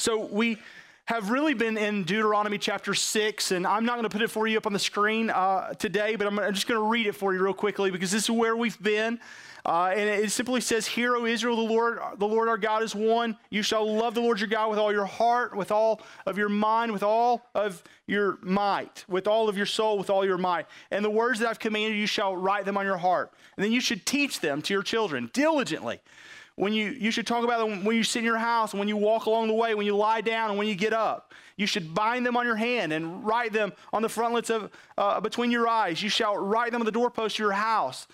So we have really been in Deuteronomy chapter 6, and I'm not going to put it for you up on the screen uh, today, but I'm, just going to read it for you real quickly because this is where we've been. Uh, and it simply says, Hear, O Israel, the Lord, the Lord our God is one. You shall love the Lord your God with all your heart, with all of your mind, with all of your might, with all of your soul, with all your might. And the words that I've commanded you shall write them on your heart. And then you should teach them to your children diligently. When you, you should talk about them when you sit in your house, when you walk along the way, when you lie down, and when you get up. You should bind them on your hand and write them on the frontlets of uh, between your eyes. You shall write them on the doorpost of your house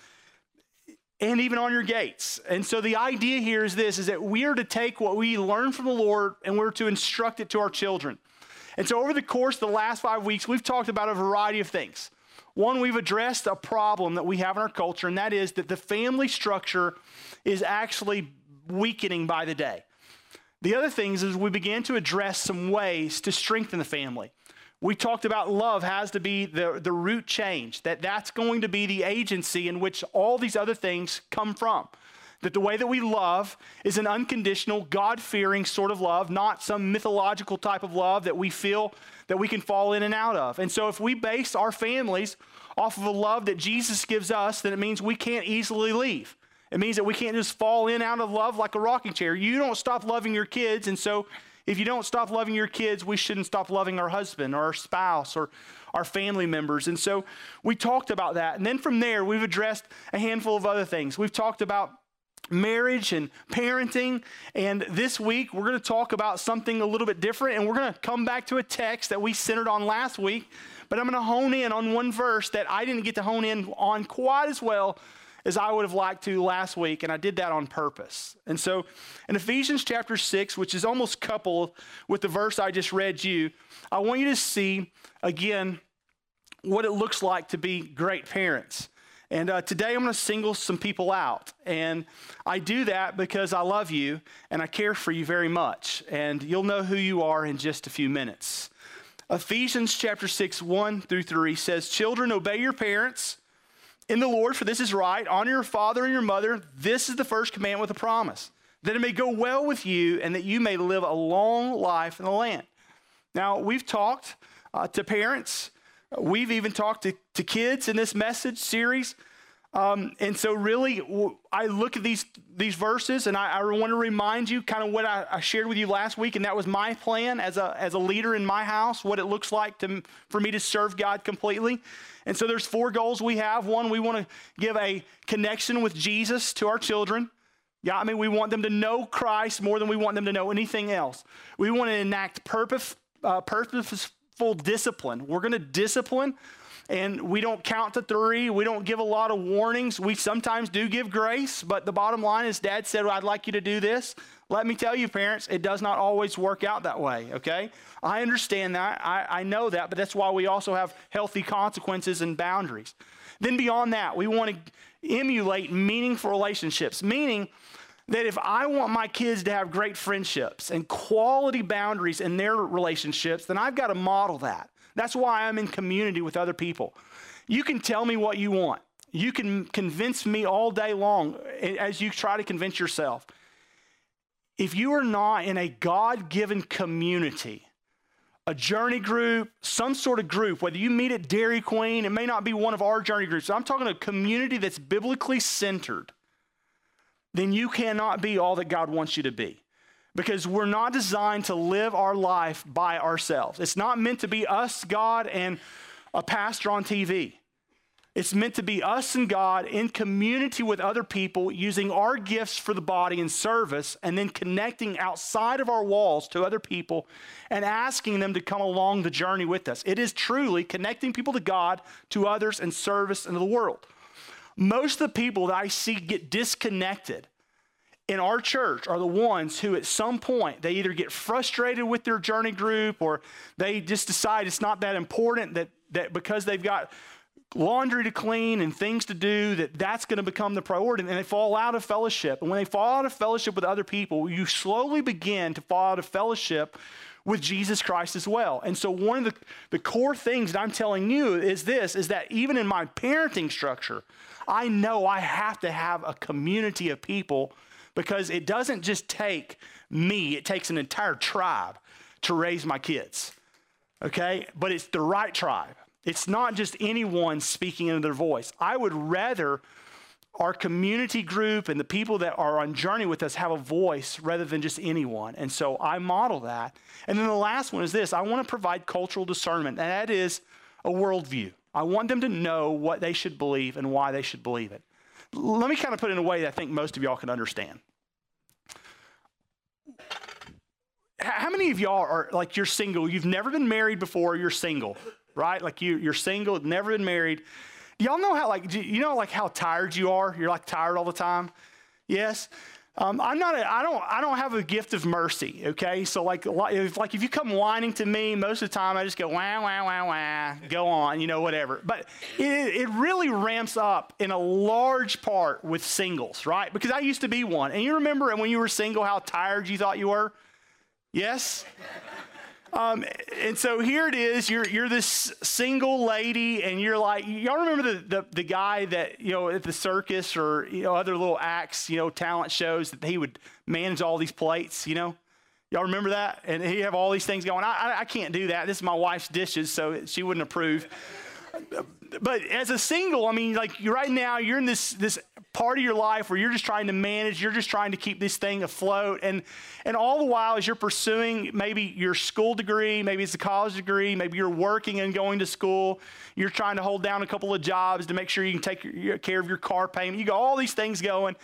and even on your gates. And so the idea here is this is that we are to take what we learn from the Lord and we're to instruct it to our children. And so over the course of the last 5 weeks, we've talked about a variety of things. One, we've addressed a problem that we have in our culture, and that is that the family structure is actually weakening by the day. The other things is we began to address some ways to strengthen the family. We talked about love has to be the, the root change, that that's going to be the agency in which all these other things come from. That the way that we love is an unconditional, God fearing sort of love, not some mythological type of love that we feel that we can fall in and out of. And so if we base our families off of a love that Jesus gives us, then it means we can't easily leave. It means that we can't just fall in out of love like a rocking chair. You don't stop loving your kids, and so if you don't stop loving your kids, we shouldn't stop loving our husband or our spouse or our family members. And so we talked about that. And then from there, we've addressed a handful of other things. We've talked about marriage and parenting. And this week, we're going to talk about something a little bit different. And we're going to come back to a text that we centered on last week. But I'm going to hone in on one verse that I didn't get to hone in on quite as well as I would have liked to last week, and I did that on purpose. And so in Ephesians chapter 6, which is almost coupled with the verse I just read you, I want you to see again what it looks like to be great parents. And uh, today I'm going to single some people out. And I do that because I love you and I care for you very much. And you'll know who you are in just a few minutes. Ephesians chapter 6, 1 through 3 says, Children, obey your parents in the Lord, for this is right. Honor your father and your mother. This is the first commandment with a promise, that it may go well with you and that you may live a long life in the land. Now, we've talked uh, to parents, we've even talked to, to kids in this message series. Um, and so, really, I look at these, these verses and I, I want to remind you kind of what I, I, shared with you last week. And that was my plan as a, as a leader in my house, what it looks like to, for me to serve God completely. And so, there's four goals we have. One, we want to give a connection with Jesus to our children. Yeah, I mean, we want them to know Christ more than we want them to know anything else. We want to enact purpose, uh, purposeful discipline. We're going to discipline and we don't count to three. We don't give a lot of warnings. We sometimes do give grace, but the bottom line is dad said, well, I'd like you to do this. Let me tell you, parents, it does not always work out that way, okay? I understand that. I, I know that, but that's why we also have healthy consequences and boundaries. Then beyond that, we want to emulate meaningful relationships, meaning that if I want my kids to have great friendships and quality boundaries in their relationships, then I've got to model that. That's why I'm in community with other people. You can tell me what you want. You can convince me all day long as you try to convince yourself. If you are not in a God given community, a journey group, some sort of group, whether you meet at Dairy Queen, it may not be one of our journey groups. I'm talking a community that's biblically centered, then you cannot be all that God wants you to be because we're not designed to live our life by ourselves. It's not meant to be us, God, and a pastor on TV. It's meant to be us and God in community with other people, using our gifts for the body and service, and then connecting outside of our walls to other people and asking them to come along the journey with us. It is truly connecting people to God, to others, and service into the world. Most of the people that I see get disconnected in our church are the ones who at some point they either get frustrated with their journey group or they just decide it's not that important that, that because they've got laundry to clean and things to do that that's going to become the priority and they fall out of fellowship. And when they fall out of fellowship with other people you slowly begin to fall out of fellowship with jesus christ as well and so one of the, the core things that i'm telling you is this is that even in my parenting structure i know i have to have a community of people because it doesn't just take me, it takes an entire tribe to raise my kids. Okay? But it's the right tribe. It's not just anyone speaking into their voice. I would rather our community group and the people that are on journey with us have a voice rather than just anyone. And so I model that. And then the last one is this I want to provide cultural discernment, and that is a worldview. I want them to know what they should believe and why they should believe it. Let me kind of put it in a way that I think most of y'all can understand. How many of y'all are like you're single? You've never been married before, you're single, right? Like you, you're single, never been married. Y'all know how like you know like how tired you are? You're like tired all the time. Yes. Um, I'm not. A, I don't. I don't have a gift of mercy. Okay. So like, if, like if you come whining to me, most of the time I just go wah wah wah wah. Go on. You know whatever. But it, it really ramps up in a large part with singles, right? Because I used to be one, and you remember when you were single how tired you thought you were. Yes. Um, and so here it is. You're you're this single lady, and you're like, y'all remember the, the the guy that you know at the circus or you know other little acts, you know, talent shows that he would manage all these plates, you know. Y'all remember that? And he have all these things going. I, I, I can't do that. This is my wife's dishes, so she wouldn't approve but as a single, I mean, like right now, you're in this this part of your life where you're just trying to manage, you're just trying to keep this thing afloat, and and all the while as you're pursuing maybe your school degree, maybe it's a college degree, maybe you're working and going to school, you're trying to hold down a couple of jobs to make sure you can take care of your car payment. You got all these things going,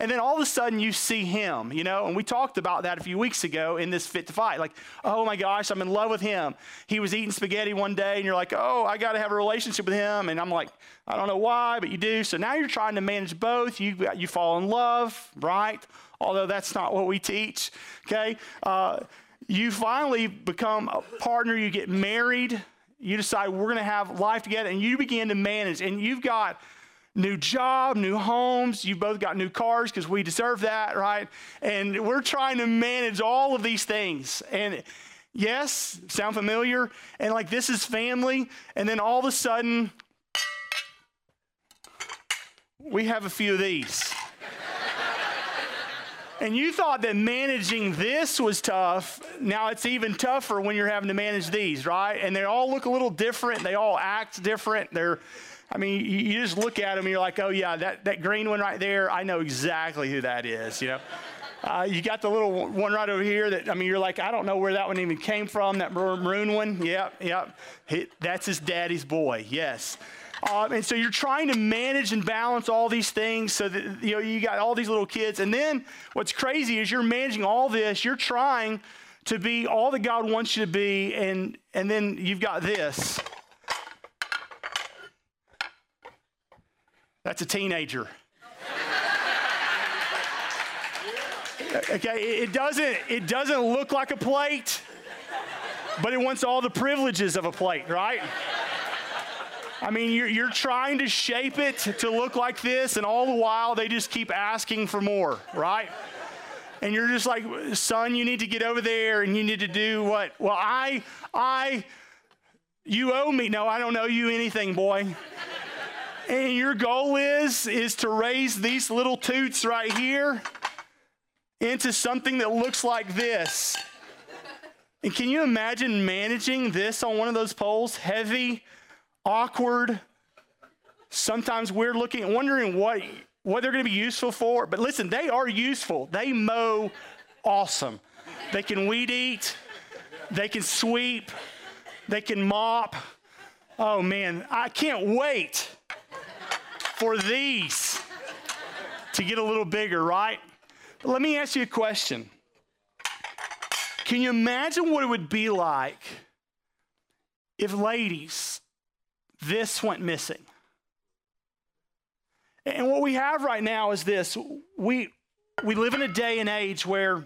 and then all of a sudden you see him, you know, and we talked about that a few weeks ago in this Fit to Fight. Like, oh my gosh, I'm in love with him. He was eating spaghetti one day, and you're like, oh, I got to have a relationship with him. And I'm like, I don't know why, but you do. So now you're trying to manage both. You, you fall in love, right? Although that's not what we teach, okay? Uh, you finally become a partner, you get married, you decide we're going to have life together, and you begin to manage, and you've got new job, new homes. You both got new cars because we deserve that, right? And we're trying to manage all of these things. And yes, sound familiar? And like this is family. And then all of a sudden, we have a few of these. and you thought that managing this was tough. Now it's even tougher when you're having to manage these, right? And they all look a little different. They all act different. They're I mean, you, just look at them and you're like, oh, yeah, that, that green one right there, I know exactly who that is, you know? Uh, you got the little one right over here that, I mean, you're like, I don't know where that one even came from, that maroon one. Yep, yep. He, that's his daddy's boy, yes. Um, and so you're trying to manage and balance all these things so that, you know, you got all these little kids. And then what's crazy is you're managing all this, you're trying to be all that God wants you to be, and, and then you've got this. That's a teenager. okay, it doesn't, it doesn't look like a plate, but it wants all the privileges of a plate, right? I mean, you're, you're trying to shape it to look like this, and all the while they just keep asking for more, right? And you're just like, son, you need to get over there and you need to do what? Well, I, I, you owe me. No, I don't owe you anything, boy. And your goal is is to raise these little toots right here into something that looks like this. And can you imagine managing this on one of those poles? Heavy, awkward, sometimes weird looking, wondering what, what they're going to be useful for. But listen, they are useful. They mow awesome. They can weed eat, they can sweep, they can mop. Oh man, I can't wait for these to get a little bigger, right? But let me ask you a question. Can you imagine what it would be like if, ladies, this went missing? And what we have right now is this we, we live in a day and age where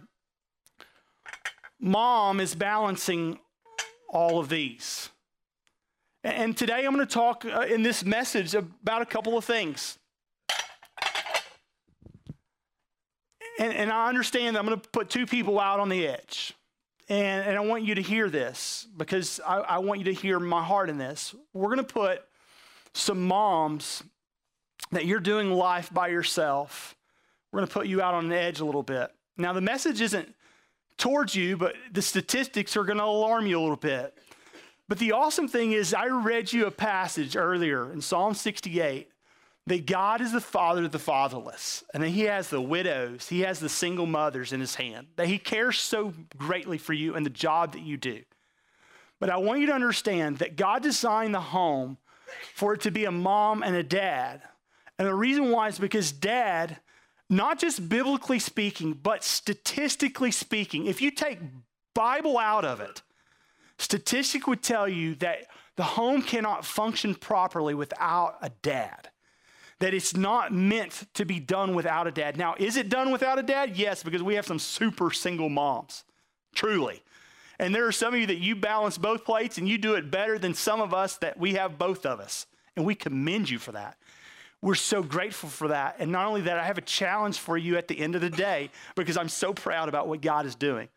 mom is balancing all of these. And today I'm going to talk uh, in this message about a couple of things. And, and I understand that I'm going to put two people out on the edge. And, and I want you to hear this because I, I want you to hear my heart in this. We're going to put some moms that you're doing life by yourself. we're going to put you out on the edge a little bit. Now, the message isn't towards you, but the statistics are going to alarm you a little bit. But the awesome thing is, I read you a passage earlier in Psalm 68 that God is the father of the fatherless, and that He has the widows, He has the single mothers in His hand, that He cares so greatly for you and the job that you do. But I want you to understand that God designed the home for it to be a mom and a dad. And the reason why is because dad, not just biblically speaking, but statistically speaking, if you take Bible out of it, statistic would tell you that the home cannot function properly without a dad that it's not meant to be done without a dad. Now, is it done without a dad? Yes, because we have some super single moms, truly. And there are some of you that you balance both plates and you do it better than some of us that we have both of us. And we commend you for that. We're so grateful for that. And not only that, I have a challenge for you at the end of the day because I'm so proud about what God is doing.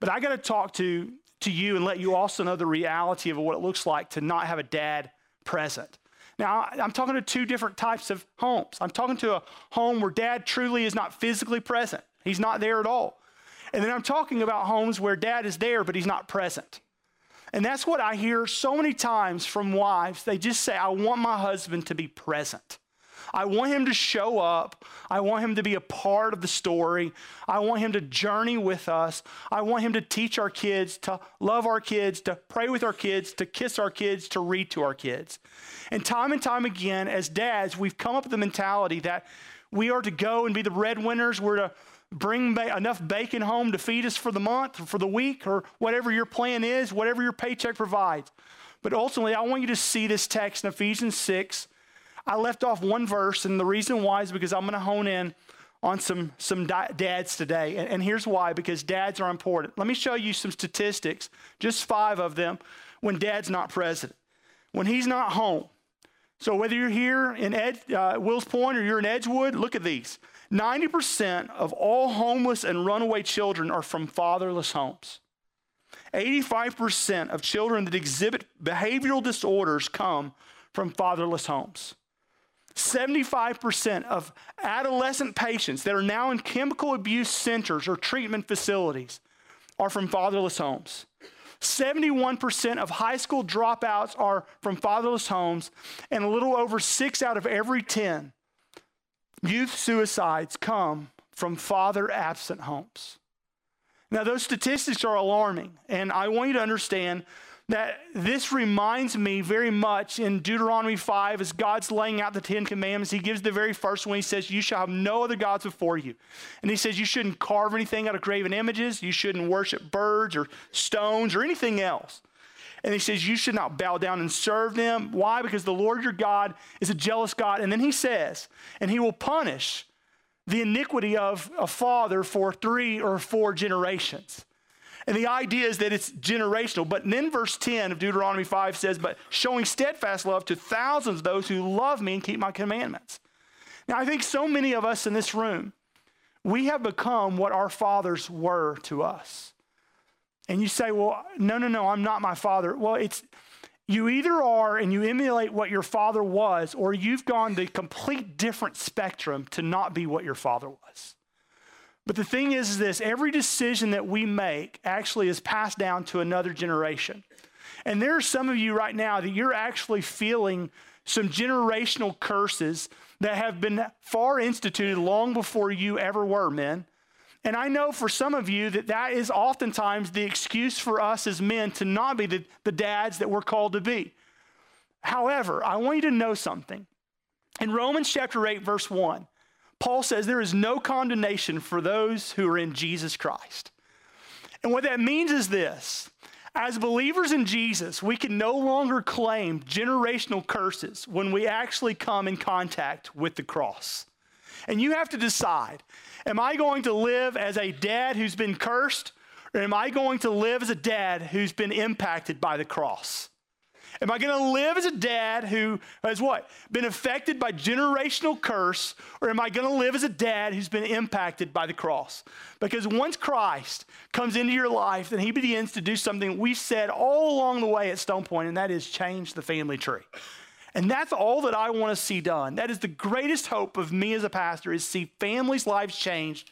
But I got to talk to, to you and let you also know the reality of what it looks like to not have a dad present. Now, I'm talking to two different types of homes. I'm talking to a home where dad truly is not physically present, he's not there at all. And then I'm talking about homes where dad is there, but he's not present. And that's what I hear so many times from wives. They just say, I want my husband to be present. I want him to show up. I want him to be a part of the story. I want him to journey with us. I want him to teach our kids, to love our kids, to pray with our kids, to kiss our kids, to read to our kids. And time and time again, as dads, we've come up with the mentality that we are to go and be the breadwinners. We're to bring ba- enough bacon home to feed us for the month or for the week or whatever your plan is, whatever your paycheck provides. But ultimately, I want you to see this text in Ephesians 6 I left off one verse, and the reason why is because I'm going to hone in on some, some dads today. And, and here's why because dads are important. Let me show you some statistics, just five of them, when dad's not present, when he's not home. So whether you're here in Ed, uh, Wills Point or you're in Edgewood, look at these. 90% of all homeless and runaway children are from fatherless homes. 85% of children that exhibit behavioral disorders come from fatherless homes. 75% of adolescent patients that are now in chemical abuse centers or treatment facilities are from fatherless homes. 71% of high school dropouts are from fatherless homes, and a little over six out of every 10 youth suicides come from father absent homes. Now, those statistics are alarming, and I want you to understand that this reminds me very much in Deuteronomy 5 as God's laying out the Ten Commandments. He gives the very first one. He says, You shall have no other gods before you. And he says, You shouldn't carve anything out of graven images. You shouldn't worship birds or stones or anything else. And he says, You should not bow down and serve them. Why? Because the Lord your God is a jealous God. And then he says, And he will punish the iniquity of a father for three or four generations. And the idea is that it's generational. But then verse 10 of Deuteronomy 5 says, But showing steadfast love to thousands of those who love me and keep my commandments. Now, I think so many of us in this room, we have become what our fathers were to us. And you say, Well, no, no, no, I'm not my father. Well, it's you either are and you emulate what your father was, or you've gone the complete different spectrum to not be what your father was. But the thing is, is this every decision that we make actually is passed down to another generation. And there are some of you right now that you're actually feeling some generational curses that have been far instituted long before you ever were, men. And I know for some of you that that is oftentimes the excuse for us as men to not be the, the dads that we're called to be. However, I want you to know something. In Romans chapter 8, verse 1, Paul says there is no condemnation for those who are in Jesus Christ. And what that means is this as believers in Jesus, we can no longer claim generational curses when we actually come in contact with the cross. And you have to decide am I going to live as a dad who's been cursed, or am I going to live as a dad who's been impacted by the cross? Am I going to live as a dad who has what? Been affected by generational curse, or am I going to live as a dad who's been impacted by the cross? Because once Christ comes into your life, then he begins to do something we've said all along the way at Stone Point, and that is change the family tree. And that's all that I want to see done. That is the greatest hope of me as a pastor is see families' lives changed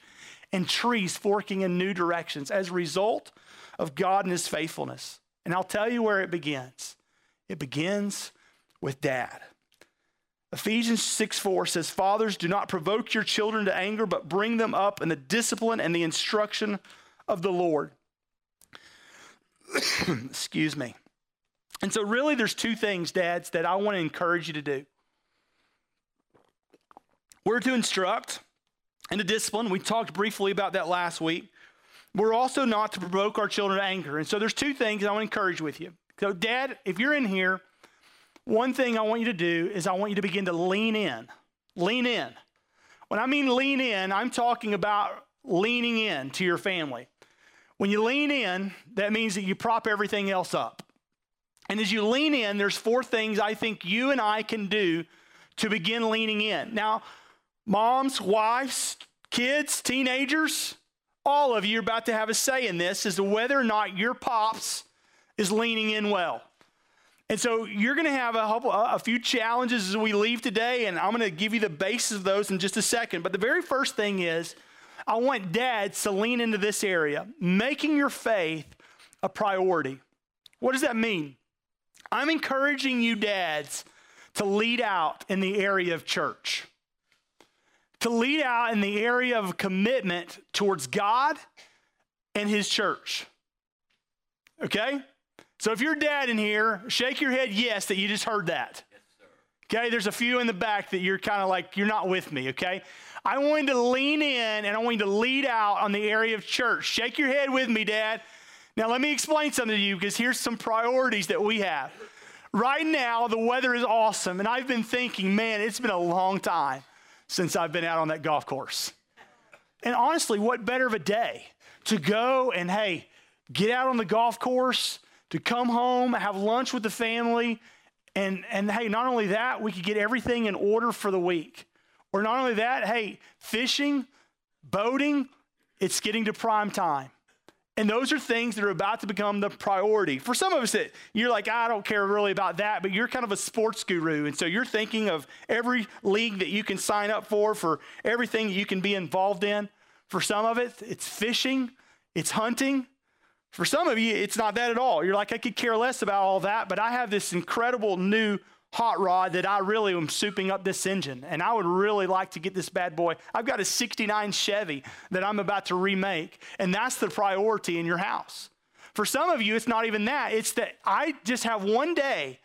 and trees forking in new directions as a result of God and his faithfulness. And I'll tell you where it begins. It begins with dad. Ephesians 6 4 says, Fathers, do not provoke your children to anger, but bring them up in the discipline and the instruction of the Lord. Excuse me. And so, really, there's two things, dads, that I want to encourage you to do. We're to instruct and to discipline. We talked briefly about that last week. We're also not to provoke our children to anger. And so, there's two things I want to encourage with you. So, dad, if you're in here, one thing I want you to do is I want you to begin to lean in. Lean in. When I mean lean in, I'm talking about leaning in to your family. When you lean in, that means that you prop everything else up. And as you lean in, there's four things I think you and I can do to begin leaning in. Now, moms, wives, kids, teenagers, all of you are about to have a say in this as to whether or not your pops is leaning in well. And so you're going to have a, a, few challenges as we leave today, and I'm going to give you the basis of those in just a second. But the very first thing is I want dads to lean into this area, making your faith a priority. What does that mean? I'm encouraging you, dads, to lead out in the area of church, to lead out in the area of commitment towards God and His church. Okay? So if you're dad in here, shake your head yes that you just heard that. okay, there's a few in the back that you're kind of like, you're not with me, okay? I want you to lean in and I want you to lead out on the area of church. Shake your head with me, Dad. Now, let me explain something to you because here's some priorities that we have. Right now, the weather is awesome, and I've been thinking, man, it's been a long time since I've been out on that golf course. And honestly, what better of a day to go and, hey, get out on the golf course, to come home, have lunch with the family, and, and hey, not only that, we could get everything in order for the week. Or not only that, hey, fishing, boating, it's getting to prime time. And those are things that are about to become the priority. For some of us, that you're like, I don't care really about that, but you're kind of a sports guru. And so you're thinking of every league that you can sign up for, for everything that you can be involved in. For some of it, it's fishing, it's hunting. For some of you, it's not that at all. You're like, I could care less about all that, but I have this incredible new hot rod that I really am souping up this engine. And I would really like to get this bad boy. I've got a 69 Chevy that I'm about to remake, and that's the priority in your house. For some of you, it's not even that. It's that I just have one day,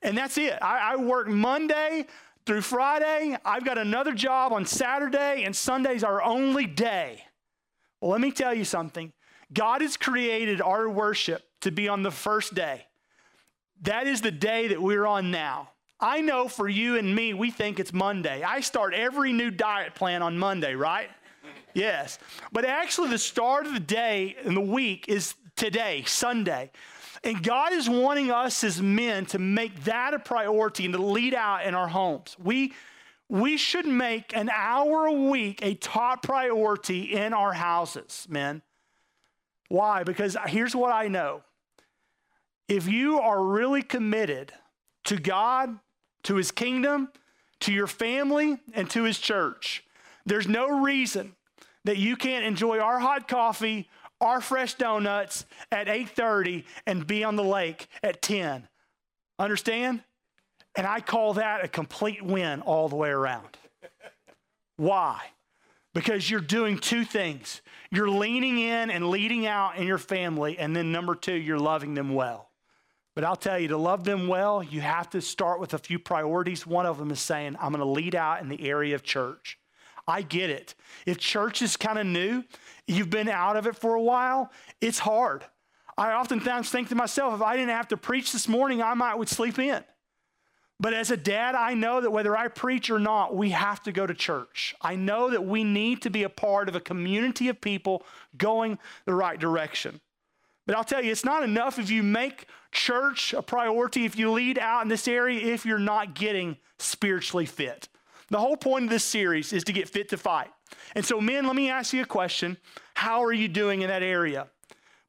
and that's it. I, I work Monday through Friday. I've got another job on Saturday, and Sunday's our only day. Well, let me tell you something. God has created our worship to be on the first day. That is the day that we're on now. I know for you and me, we think it's Monday. I start every new diet plan on Monday, right? Yes. But actually, the start of the day and the week is today, Sunday. And God is wanting us as men to make that a priority and to lead out in our homes. We, we should make an hour a week a top priority in our houses, men. Why? Because here's what I know if you are really committed to God, to his kingdom, to your family, and to his church, there's no reason that you can't enjoy our hot coffee, our fresh donuts at 8:30 and be on the lake at 10. Understand? And I call that a complete win all the way around. Why? Because you're doing two things. You're leaning in and leading out in your family, and then number two, you're loving them well. But I'll tell you, to love them well, you have to start with a few priorities. One of them is saying, I'm going to lead out in the area of church. I get it. If church is kind of new, you've been out of it for a while, it's hard. I oftentimes think to myself, if I didn't have to preach this morning, I might would sleep in. But as a dad, I know that whether I preach or not, we have to go to church. I know that we need to be a part of a community of people going the right direction. But I'll tell you, it's not enough if you make church a priority, if you lead out in this area, if you're not getting spiritually fit. The whole point of this series is to get fit to fight. And so, men, let me ask you a question. How are you doing in that area?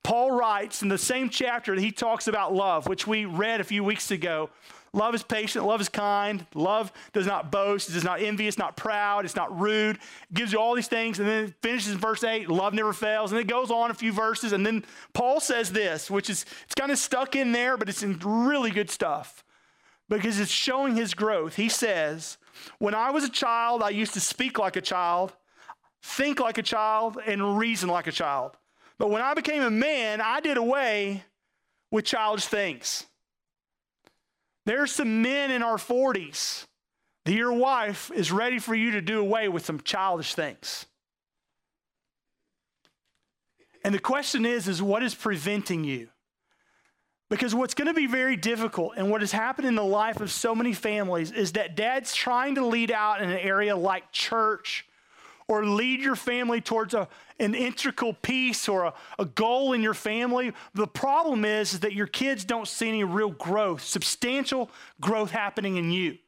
Paul writes in the same chapter that he talks about love, which we read a few weeks ago. Love is patient, love is kind, love does not boast, it does not envy, it's not proud, it's not rude. It gives you all these things, and then it finishes in verse 8, love never fails, and it goes on a few verses, and then Paul says this, which is it's kind of stuck in there, but it's really good stuff because it's showing his growth. He says, When I was a child, I used to speak like a child, think like a child, and reason like a child. But when I became a man, I did away with childish things. There's some men in our 40s that your wife is ready for you to do away with some childish things. And the question is, is what is preventing you? Because what's going to be very difficult and what has happened in the life of so many families is that dad's trying to lead out in an area like church or lead your family towards a, an integral piece or a, a goal in your family. The problem is, is that your kids don't see any real growth, substantial growth happening in you.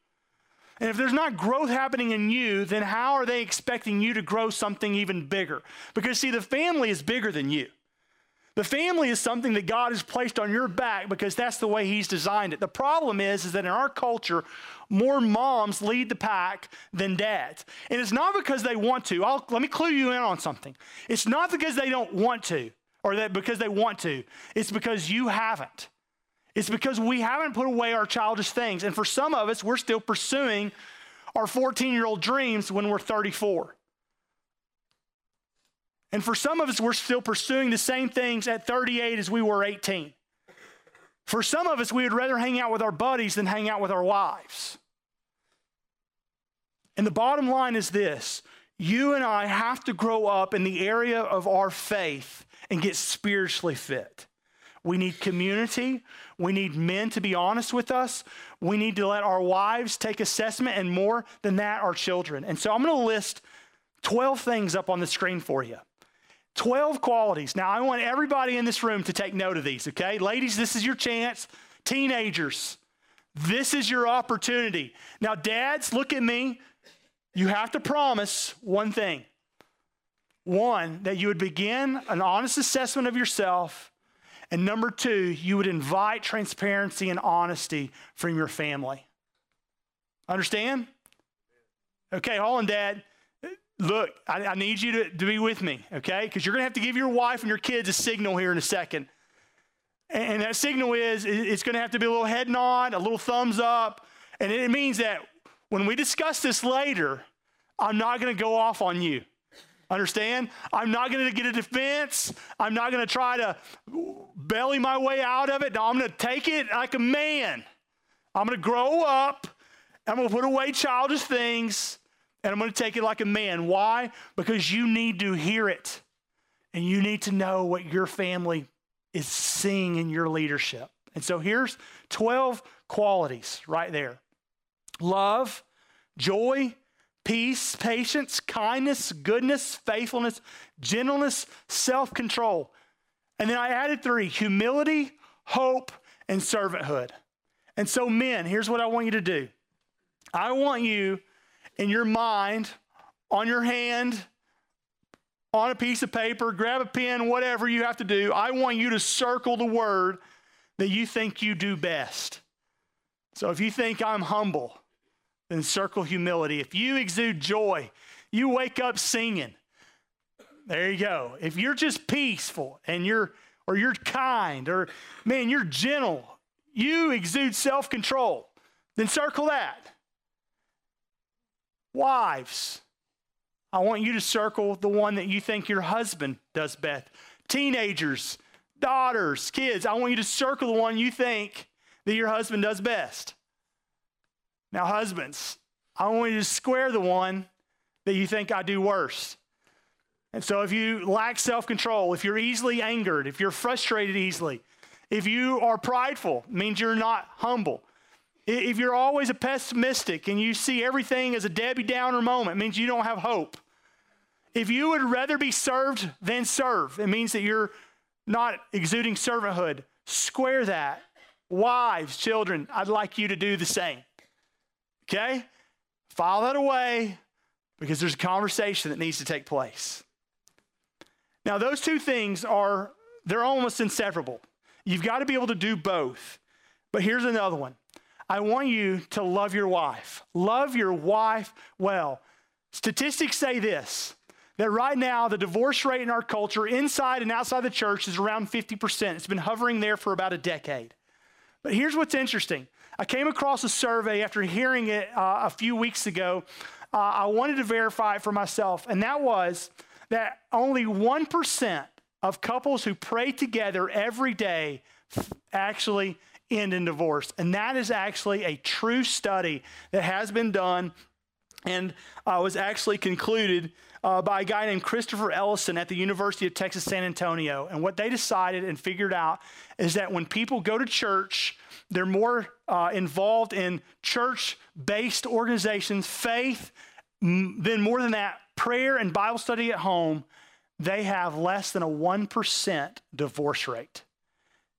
And if there's not growth happening in you, then how are they expecting you to grow something even bigger? Because, see, the family is bigger than you. The family is something that God has placed on your back because that's the way He's designed it. The problem is, is that in our culture, more moms lead the pack than dads. And it's not because they want to. I'll, let me clue you in on something. It's not because they don't want to or that because they want to. It's because you haven't. It's because we haven't put away our childish things. And for some of us, we're still pursuing our 14 year old dreams when we're 34. And for some of us, we're still pursuing the same things at 38 as we were 18. For some of us, we would rather hang out with our buddies than hang out with our wives. And the bottom line is this you and I have to grow up in the area of our faith and get spiritually fit. We need community. We need men to be honest with us. We need to let our wives take assessment, and more than that, our children. And so I'm going to list 12 things up on the screen for you. 12 qualities. Now, I want everybody in this room to take note of these, okay? Ladies, this is your chance. Teenagers, this is your opportunity. Now, dads, look at me. You have to promise one thing one, that you would begin an honest assessment of yourself. And number two, you would invite transparency and honesty from your family. Understand? Okay, hold on, Dad look, I, I need you to, to be with me, okay? Because you're going to have to give your wife and your kids a signal here in a second. And, and that signal is it's going to have to be a little head nod, a little thumbs up. And it means that when we discuss this later, I'm not going to go off on you. Understand? I'm not going to get a defense. I'm not going to try to belly my way out of it. No, I'm going to take it like a man. I'm going to grow up. I'm going to put away childish things. And I'm going to take it like a man. Why? Because you need to hear it. And you need to know what your family is seeing in your leadership. And so here's 12 qualities right there love, joy, peace, patience, kindness, goodness, faithfulness, gentleness, self control. And then I added three humility, hope, and servanthood. And so, men, here's what I want you to do I want you in your mind, on your hand, on a piece of paper, grab a pen, whatever you have to do. I want you to circle the word that you think you do best. So if you think I'm humble, then circle humility. If you exude joy, you wake up singing. There you go. If you're just peaceful and you're or you're kind or man, you're gentle, you exude self-control, then circle that. Wives, I want you to circle the one that you think your husband does best. Teenagers, daughters, kids, I want you to circle the one you think that your husband does best. Now, husbands, I want you to square the one that you think I do worst. And so, if you lack self control, if you're easily angered, if you're frustrated easily, if you are prideful, means you're not humble. If you're always a pessimistic and you see everything as a Debbie Downer moment, means you don't have hope. If you would rather be served than serve, it means that you're not exuding servanthood. Square that. Wives, children, I'd like you to do the same. Okay? File that away because there's a conversation that needs to take place. Now, those two things are, they're almost inseparable. You've got to be able to do both. But here's another one I want you to love your wife. Love your wife well. Statistics say this that right now the divorce rate in our culture, inside and outside the church, is around 50%. It's been hovering there for about a decade. But here's what's interesting I came across a survey after hearing it uh, a few weeks ago. Uh, I wanted to verify it for myself, and that was that only 1% of couples who pray together every day actually end in divorce. And that is actually a true study that has been done and uh, was actually concluded uh, by a guy named Christopher Ellison at the University of Texas San Antonio. And what they decided and figured out is that when people go to church, they're more uh, involved in church based organizations, faith, m- then more than that, prayer and Bible study at home, they have less than a 1% divorce rate.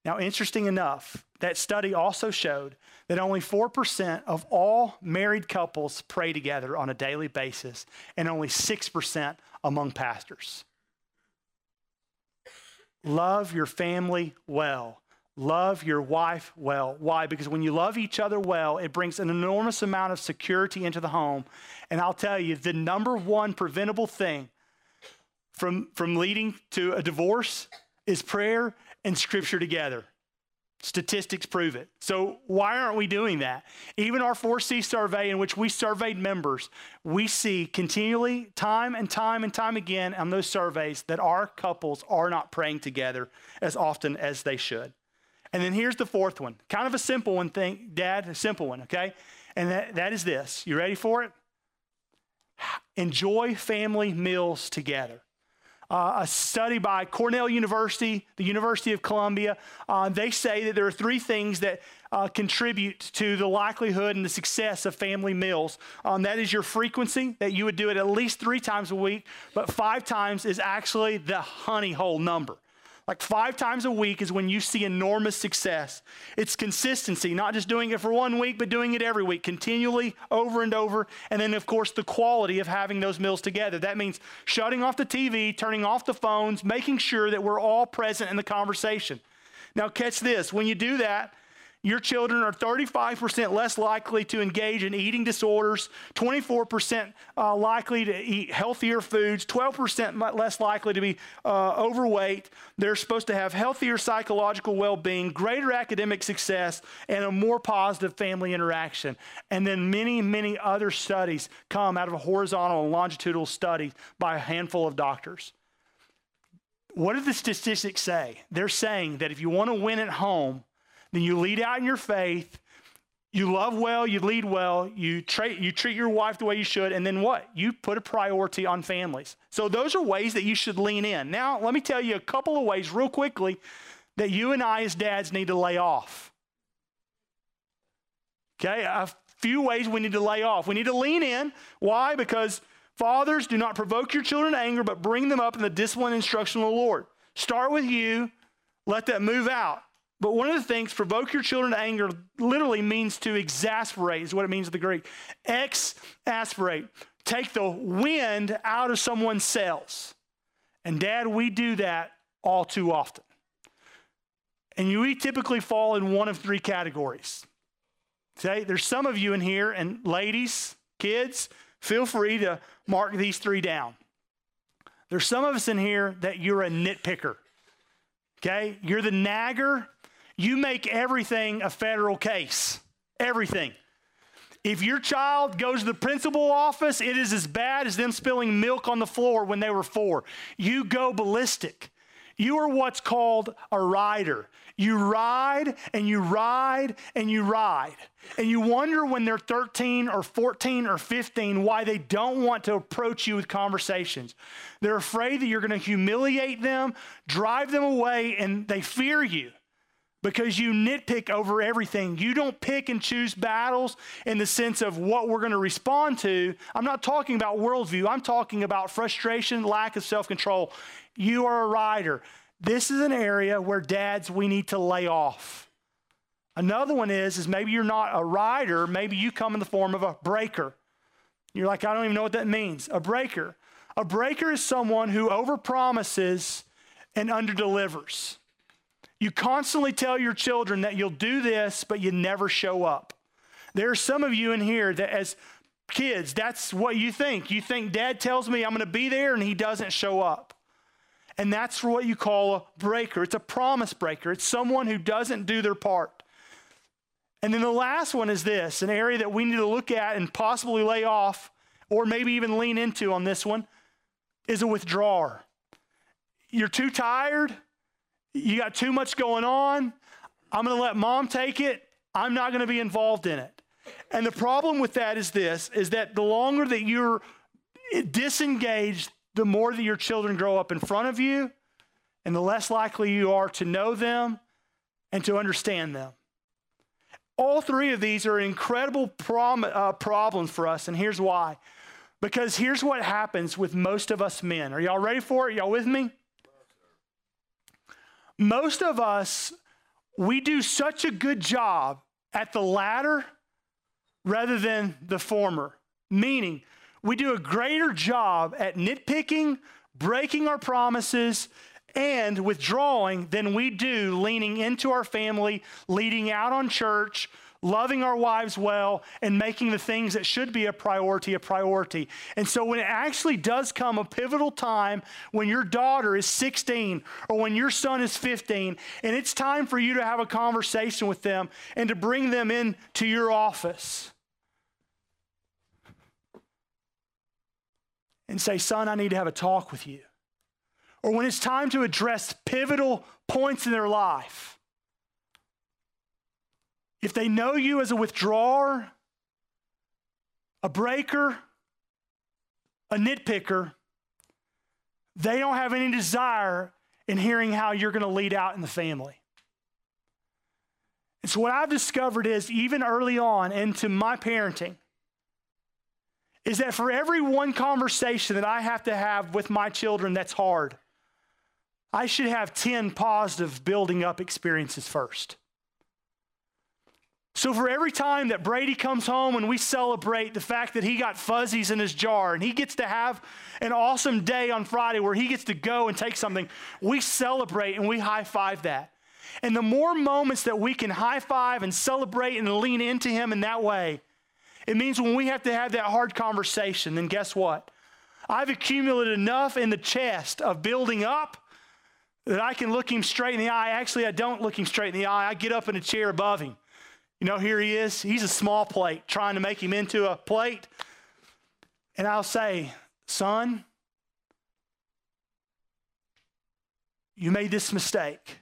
Now, interesting enough, that study also showed that only 4% of all married couples pray together on a daily basis, and only 6% among pastors. Love your family well. Love your wife well. Why? Because when you love each other well, it brings an enormous amount of security into the home. And I'll tell you, the number one preventable thing from, from leading to a divorce is prayer and scripture together. Statistics prove it. So, why aren't we doing that? Even our 4C survey, in which we surveyed members, we see continually, time and time and time again on those surveys, that our couples are not praying together as often as they should. And then here's the fourth one kind of a simple one thing, Dad, a simple one, okay? And that, that is this. You ready for it? Enjoy family meals together uh, a study by Cornell University, the University of Columbia. Uh, they say that there are three things that uh, contribute to the likelihood and the success of family meals. Um, that is your frequency, that you would do it at least three times a week, but five times is actually the honey hole number. Like five times a week is when you see enormous success. It's consistency, not just doing it for one week, but doing it every week, continually over and over. And then, of course, the quality of having those meals together. That means shutting off the TV, turning off the phones, making sure that we're all present in the conversation. Now, catch this when you do that, your children are 35% less likely to engage in eating disorders, 24% uh, likely to eat healthier foods, 12% less likely to be uh, overweight. They're supposed to have healthier psychological well being, greater academic success, and a more positive family interaction. And then many, many other studies come out of a horizontal and longitudinal study by a handful of doctors. What do the statistics say? They're saying that if you want to win at home, then you lead out in your faith. You love well, you lead well, you, tra- you treat your wife the way you should, and then what? You put a priority on families. So, those are ways that you should lean in. Now, let me tell you a couple of ways, real quickly, that you and I, as dads, need to lay off. Okay, a few ways we need to lay off. We need to lean in. Why? Because fathers, do not provoke your children to anger, but bring them up in the discipline and instruction of the Lord. Start with you, let that move out. But one of the things, provoke your children to anger, literally means to exasperate, is what it means in the Greek. Exasperate. Take the wind out of someone's sails. And dad, we do that all too often. And you, typically fall in one of three categories. Okay, there's some of you in here, and ladies, kids, feel free to mark these three down. There's some of us in here that you're a nitpicker. Okay, you're the nagger you make everything a federal case. Everything. If your child goes to the principal office, it is as bad as them spilling milk on the floor when they were four. You go ballistic. You are what's called a rider. You ride and you ride and you ride. And you wonder when they're 13 or 14 or 15 why they don't want to approach you with conversations. They're afraid that you're going to humiliate them, drive them away, and they fear you because you nitpick over everything. You don't pick and choose battles in the sense of what we're going to respond to. I'm not talking about worldview, I'm talking about frustration, lack of self control. You are a rider. This is an area where dads, we need to lay off. Another one is, is maybe you're not a rider, maybe you come in the form of a breaker. You're like, I don't even know what that means. A breaker. A breaker is someone who overpromises and underdelivers. You constantly tell your children that you'll do this, but you never show up. There are some of you in here that, as kids, that's what you think. You think dad tells me I'm going to be there and he doesn't show up. And that's what you call a breaker. It's a promise breaker, it's someone who doesn't do their part. And then the last one is this an area that we need to look at and possibly lay off, or maybe even lean into on this one, is a withdrawer. You're too tired, you got too much going on. I'm going to let mom take it. I'm not going to be involved in it. And the problem with that is this is that the longer that you're disengaged, the more that your children grow up in front of you, and the less likely you are to know them and to understand them. All three of these are incredible prom- uh, problems for us, and here's why. Because here's what happens with most of us men. Are y'all ready for it? Y'all with me? Most of us, we do such a good job at the latter rather than the former. Meaning, we do a greater job at nitpicking, breaking our promises, and withdrawing than we do leaning into our family, leading out on church, loving our wives well, and making the things that should be a priority a priority. And so, when it actually does come a pivotal time when your daughter is 16 or when your son is 15, and it's time for you to have a conversation with them and to bring them into your office and say, Son, I need to have a talk with you. Or when it's time to address pivotal points in their life, if they know you as a withdrawer, a breaker, a nitpicker, they don't have any desire in hearing how you're going to lead out in the family. And so, what I've discovered is, even early on into my parenting, is that for every one conversation that I have to have with my children that's hard, I should have 10 positive building up experiences first. So, for every time that Brady comes home and we celebrate the fact that he got fuzzies in his jar and he gets to have an awesome day on Friday where he gets to go and take something, we celebrate and we high five that. And the more moments that we can high five and celebrate and lean into him in that way, it means when we have to have that hard conversation, then guess what? I've accumulated enough in the chest of building up that I can look him straight in the eye. Actually, I don't look him straight in the eye. I get up in a chair above him. You know, here he is. He's a small plate, trying to make him into a plate. And I'll say, Son, you made this mistake.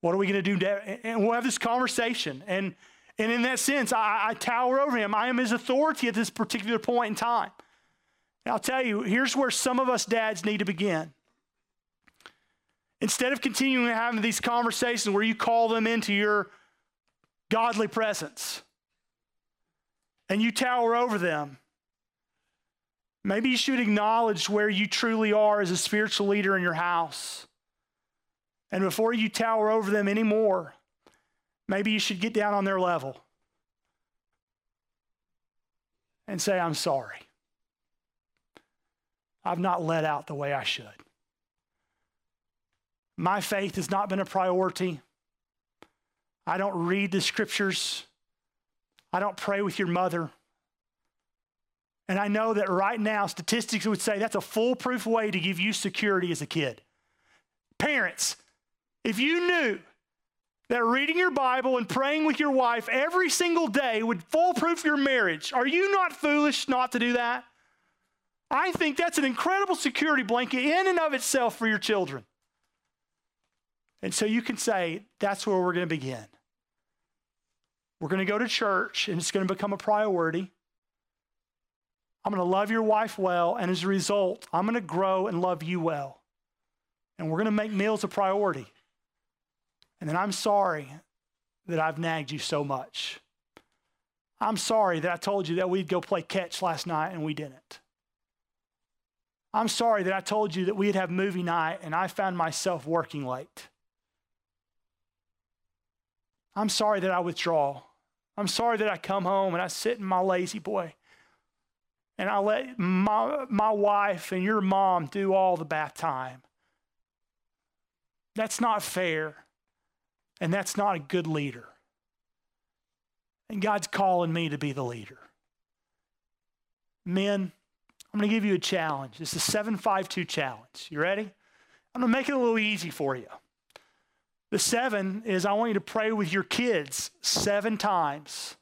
What are we going to do? And we'll have this conversation. And and in that sense, I, I tower over him. I am his authority at this particular point in time. And I'll tell you, here's where some of us dads need to begin. Instead of continuing having these conversations where you call them into your godly presence and you tower over them, maybe you should acknowledge where you truly are as a spiritual leader in your house. And before you tower over them anymore, Maybe you should get down on their level and say, I'm sorry. I've not let out the way I should. My faith has not been a priority. I don't read the scriptures. I don't pray with your mother. And I know that right now, statistics would say that's a foolproof way to give you security as a kid. Parents, if you knew that reading your Bible and praying with your wife every single day would foolproof your marriage. Are you not foolish not to do that? I think that's an incredible security blanket in and of itself for your children. And so you can say, that's where we're going to begin. We're going to go to church and it's going to become a priority. I'm going to love your wife well, and as a result, I'm going to grow and love you well. And we're going to make meals a priority. And then I'm sorry that I've nagged you so much. I'm sorry that I told you that we'd go play catch last night and we didn't. I'm sorry that I told you that we'd have movie night and I found myself working late. I'm sorry that I withdraw. I'm sorry that I come home and I sit in my La-Z-Boy and I let my, my wife and your mom do all the bath time. That's not fair. And that's not a good leader. And God's calling me to be the leader. Men, I'm going to give you a challenge. It's a 752 challenge. You ready? I'm going to make it a little easy for you. The seven is I want you to pray with your kids seven times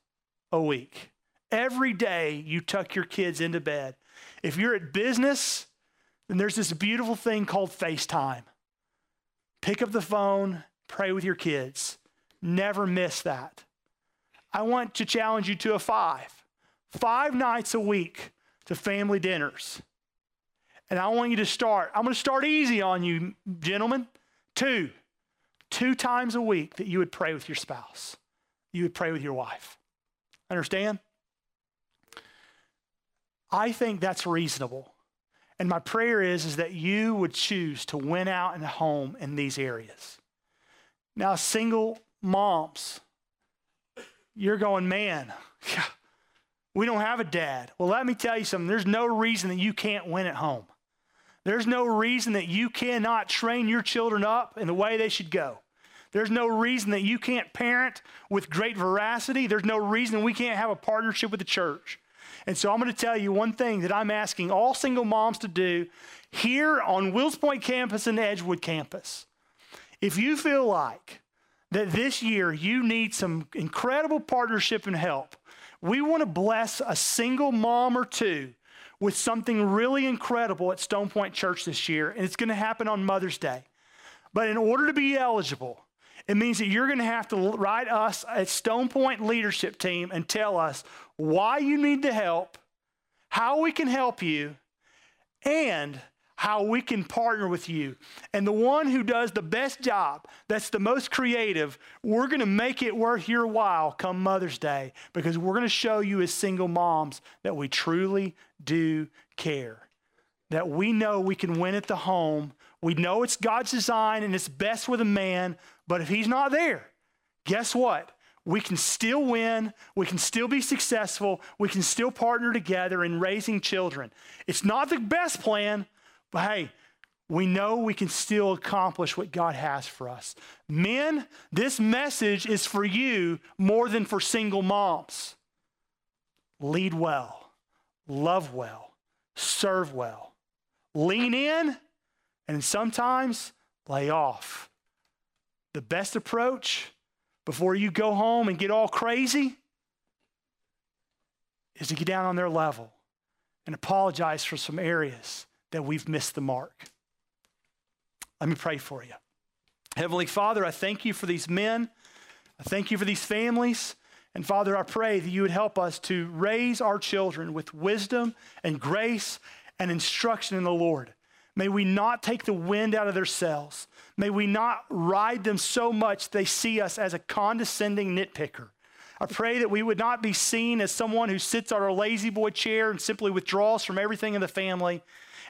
a week. Every day you tuck your kids into bed. If you're at business, then there's this beautiful thing called FaceTime. Pick up the phone, pray with your kids. Never miss that. I want to challenge you to a five. Five nights a week to family dinners. And I want you to start. I'm going to start easy on you, gentlemen. Two. Two times a week that you would pray with your spouse, you would pray with your wife. Understand? I think that's reasonable. And my prayer is, is that you would choose to win out in the home in these areas. Now, single moms, you're going, man, we don't have a dad. Well, let me tell you something. There's no reason that you can't win at home. There's no reason that you cannot train your children up in the way they should go. There's no reason that you can't parent with great veracity. There's no reason we can't have a partnership with the church. And so I'm going to tell you one thing that I'm asking all single moms to do here on Wills Point campus and Edgewood campus. If you feel like that this year you need some incredible partnership and help, we want to bless a single mom or two with something really incredible at Stone Point Church this year, and it's going to happen on Mother's Day. But in order to be eligible, it means that you're going to have to write us a Stone Point leadership team and tell us why you need the help, how we can help you, and how we can partner with you. And the one who does the best job, that's the most creative, we're going to make it worth your while come Mother's Day because we're going to show you as single moms that we truly do care. That we know we can win at the home. We know it's God's design and it's best with a man, but if he's not there, guess what? We can still win. We can still be successful. We can still partner together in raising children. It's not the best plan, but hey, we know we can still accomplish what God has for us. Men, this message is for you more than for single moms. Lead well, love well, serve well, lean in, and sometimes lay off. The best approach before you go home and get all crazy is to get down on their level and apologize for some areas that we've missed the mark. Let me pray for you. Heavenly Father, I thank you for these men. I thank you for these families. And Father, I pray that you would help us to raise our children with wisdom and grace and instruction in the Lord. May we not take the wind out of their sails. May we not ride them so much they see us as a condescending nitpicker. I pray that we would not be seen as someone who sits on our La-Z-Boy chair and simply withdraws from everything in the family.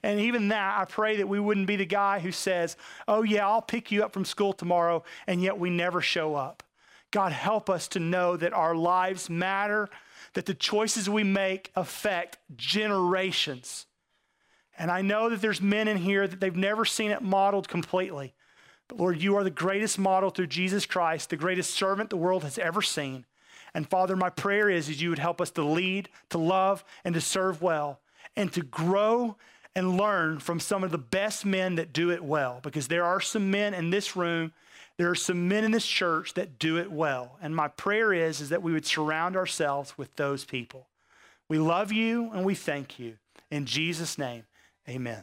And even that, I pray that we wouldn't be the guy who says, Oh, yeah, I'll pick you up from school tomorrow, and yet we never show up. God, help us to know that our lives matter, that the choices we make affect generations. And I know that there's men in here that they've never seen it modeled completely. But Lord, you are the greatest model through Jesus Christ, the greatest servant the world has ever seen. And Father, my prayer is, is you would help us to lead, to love, and to serve well, and to grow and learn from some of the best men that do it well. Because there are some men in this room, there are some men in this church that do it well. And my prayer is, is that we would surround ourselves with those people. We love you and we thank you. In Jesus' name. Amen.